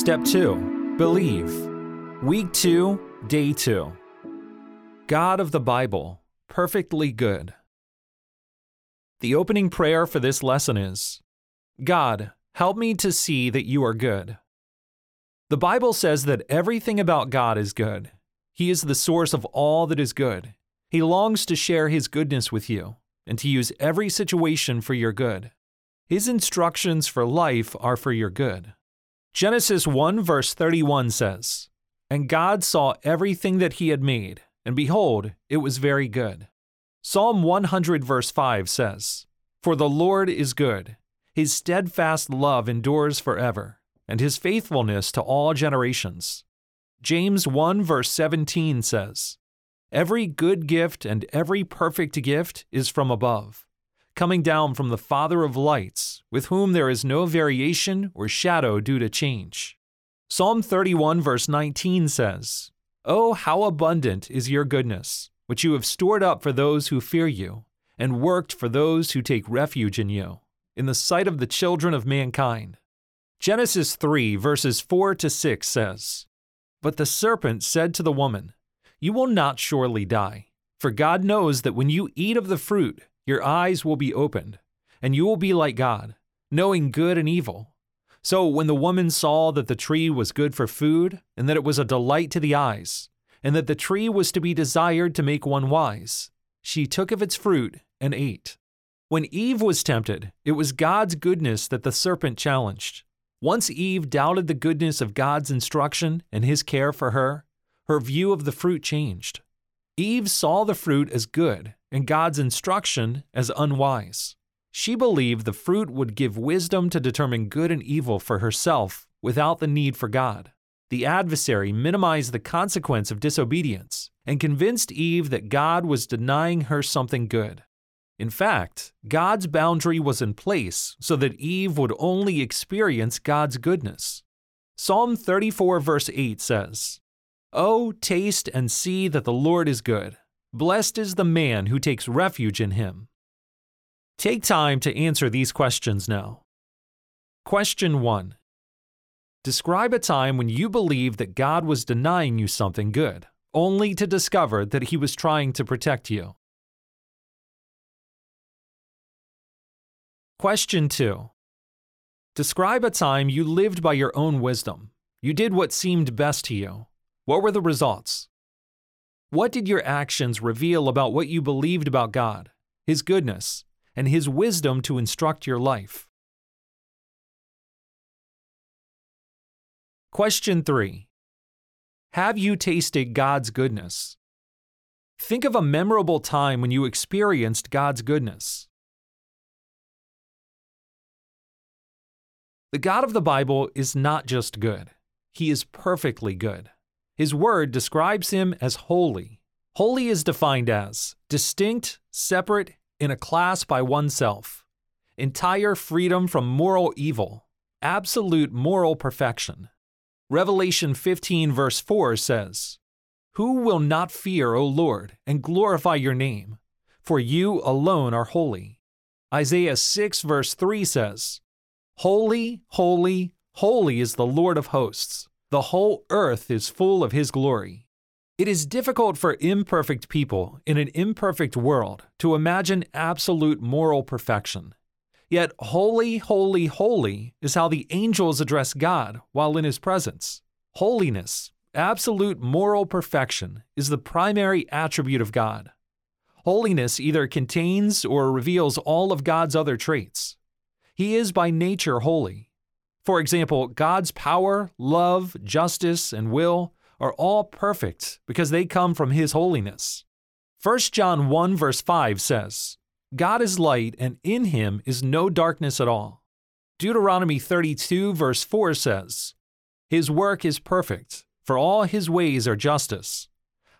Step 2 Believe. Week 2, Day 2. God of the Bible, perfectly good. The opening prayer for this lesson is God, help me to see that you are good. The Bible says that everything about God is good. He is the source of all that is good. He longs to share His goodness with you and to use every situation for your good. His instructions for life are for your good. Genesis 1 verse 31 says, And God saw everything that he had made, and behold, it was very good. Psalm 100 verse 5 says, For the Lord is good, his steadfast love endures forever, and his faithfulness to all generations. James 1 verse 17 says, Every good gift and every perfect gift is from above coming down from the Father of lights, with whom there is no variation or shadow due to change. Psalm 31, verse 19 says, Oh, how abundant is your goodness, which you have stored up for those who fear you, and worked for those who take refuge in you, in the sight of the children of mankind. Genesis 3, verses 4 to 6 says, But the serpent said to the woman, You will not surely die, for God knows that when you eat of the fruit, your eyes will be opened, and you will be like God, knowing good and evil. So when the woman saw that the tree was good for food, and that it was a delight to the eyes, and that the tree was to be desired to make one wise, she took of its fruit and ate. When Eve was tempted, it was God's goodness that the serpent challenged. Once Eve doubted the goodness of God's instruction and his care for her, her view of the fruit changed. Eve saw the fruit as good and God's instruction as unwise. She believed the fruit would give wisdom to determine good and evil for herself without the need for God. The adversary minimized the consequence of disobedience and convinced Eve that God was denying her something good. In fact, God's boundary was in place so that Eve would only experience God's goodness. Psalm 34, verse 8 says, Oh, taste and see that the Lord is good. Blessed is the man who takes refuge in him. Take time to answer these questions now. Question 1 Describe a time when you believed that God was denying you something good, only to discover that he was trying to protect you. Question 2 Describe a time you lived by your own wisdom. You did what seemed best to you. What were the results? What did your actions reveal about what you believed about God, His goodness, and His wisdom to instruct your life? Question 3 Have you tasted God's goodness? Think of a memorable time when you experienced God's goodness. The God of the Bible is not just good, He is perfectly good. His word describes him as holy. Holy is defined as distinct, separate, in a class by oneself, entire freedom from moral evil, absolute moral perfection. Revelation 15, verse 4 says, Who will not fear, O Lord, and glorify your name? For you alone are holy. Isaiah 6, verse 3 says, Holy, holy, holy is the Lord of hosts. The whole earth is full of His glory. It is difficult for imperfect people in an imperfect world to imagine absolute moral perfection. Yet, holy, holy, holy is how the angels address God while in His presence. Holiness, absolute moral perfection, is the primary attribute of God. Holiness either contains or reveals all of God's other traits. He is by nature holy, for example, God's power, love, justice, and will are all perfect because they come from His holiness. 1 John 1 verse 5 says, God is light, and in him is no darkness at all. Deuteronomy 32 verse 4 says, His work is perfect, for all his ways are justice.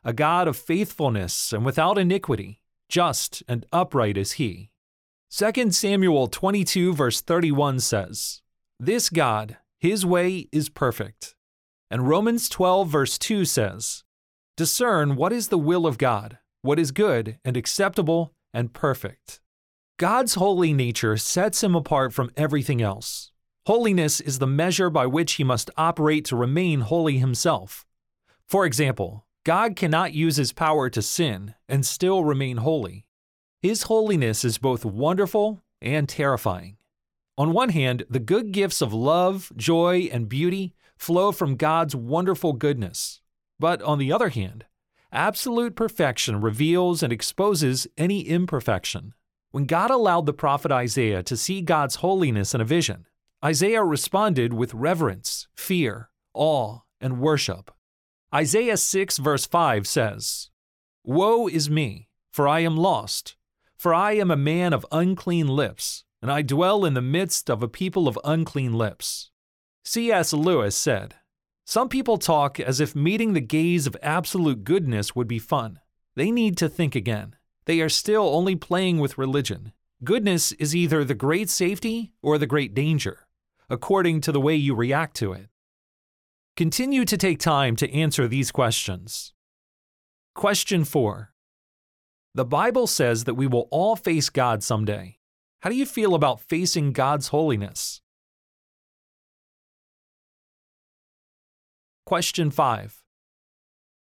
A God of faithfulness and without iniquity, just and upright is he. 2 Samuel 22 verse 31 says, this God, his way is perfect. And Romans 12, verse 2 says, Discern what is the will of God, what is good and acceptable and perfect. God's holy nature sets him apart from everything else. Holiness is the measure by which he must operate to remain holy himself. For example, God cannot use his power to sin and still remain holy. His holiness is both wonderful and terrifying. On one hand, the good gifts of love, joy, and beauty flow from God's wonderful goodness. But on the other hand, absolute perfection reveals and exposes any imperfection. When God allowed the prophet Isaiah to see God's holiness in a vision, Isaiah responded with reverence, fear, awe, and worship. Isaiah 6, verse 5 says, Woe is me, for I am lost for I am a man of unclean lips, and I dwell in the midst of a people of unclean lips. C.S. Lewis said, Some people talk as if meeting the gaze of absolute goodness would be fun. They need to think again. They are still only playing with religion. Goodness is either the great safety or the great danger, according to the way you react to it. Continue to take time to answer these questions. Question 4 the Bible says that we will all face God someday. How do you feel about facing God's holiness? Question 5.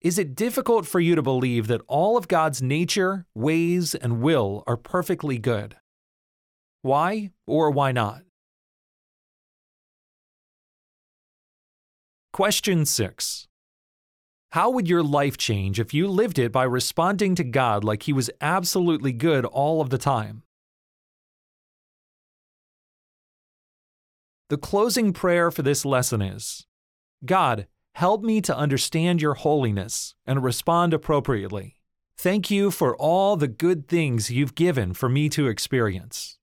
Is it difficult for you to believe that all of God's nature, ways, and will are perfectly good? Why or why not? Question 6. How would your life change if you lived it by responding to God like He was absolutely good all of the time? The closing prayer for this lesson is God, help me to understand your holiness and respond appropriately. Thank you for all the good things you've given for me to experience.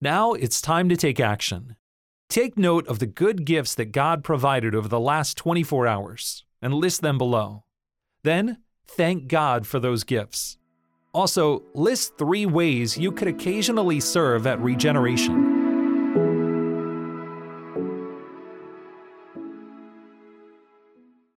Now it's time to take action. Take note of the good gifts that God provided over the last 24 hours and list them below. Then, thank God for those gifts. Also, list three ways you could occasionally serve at regeneration.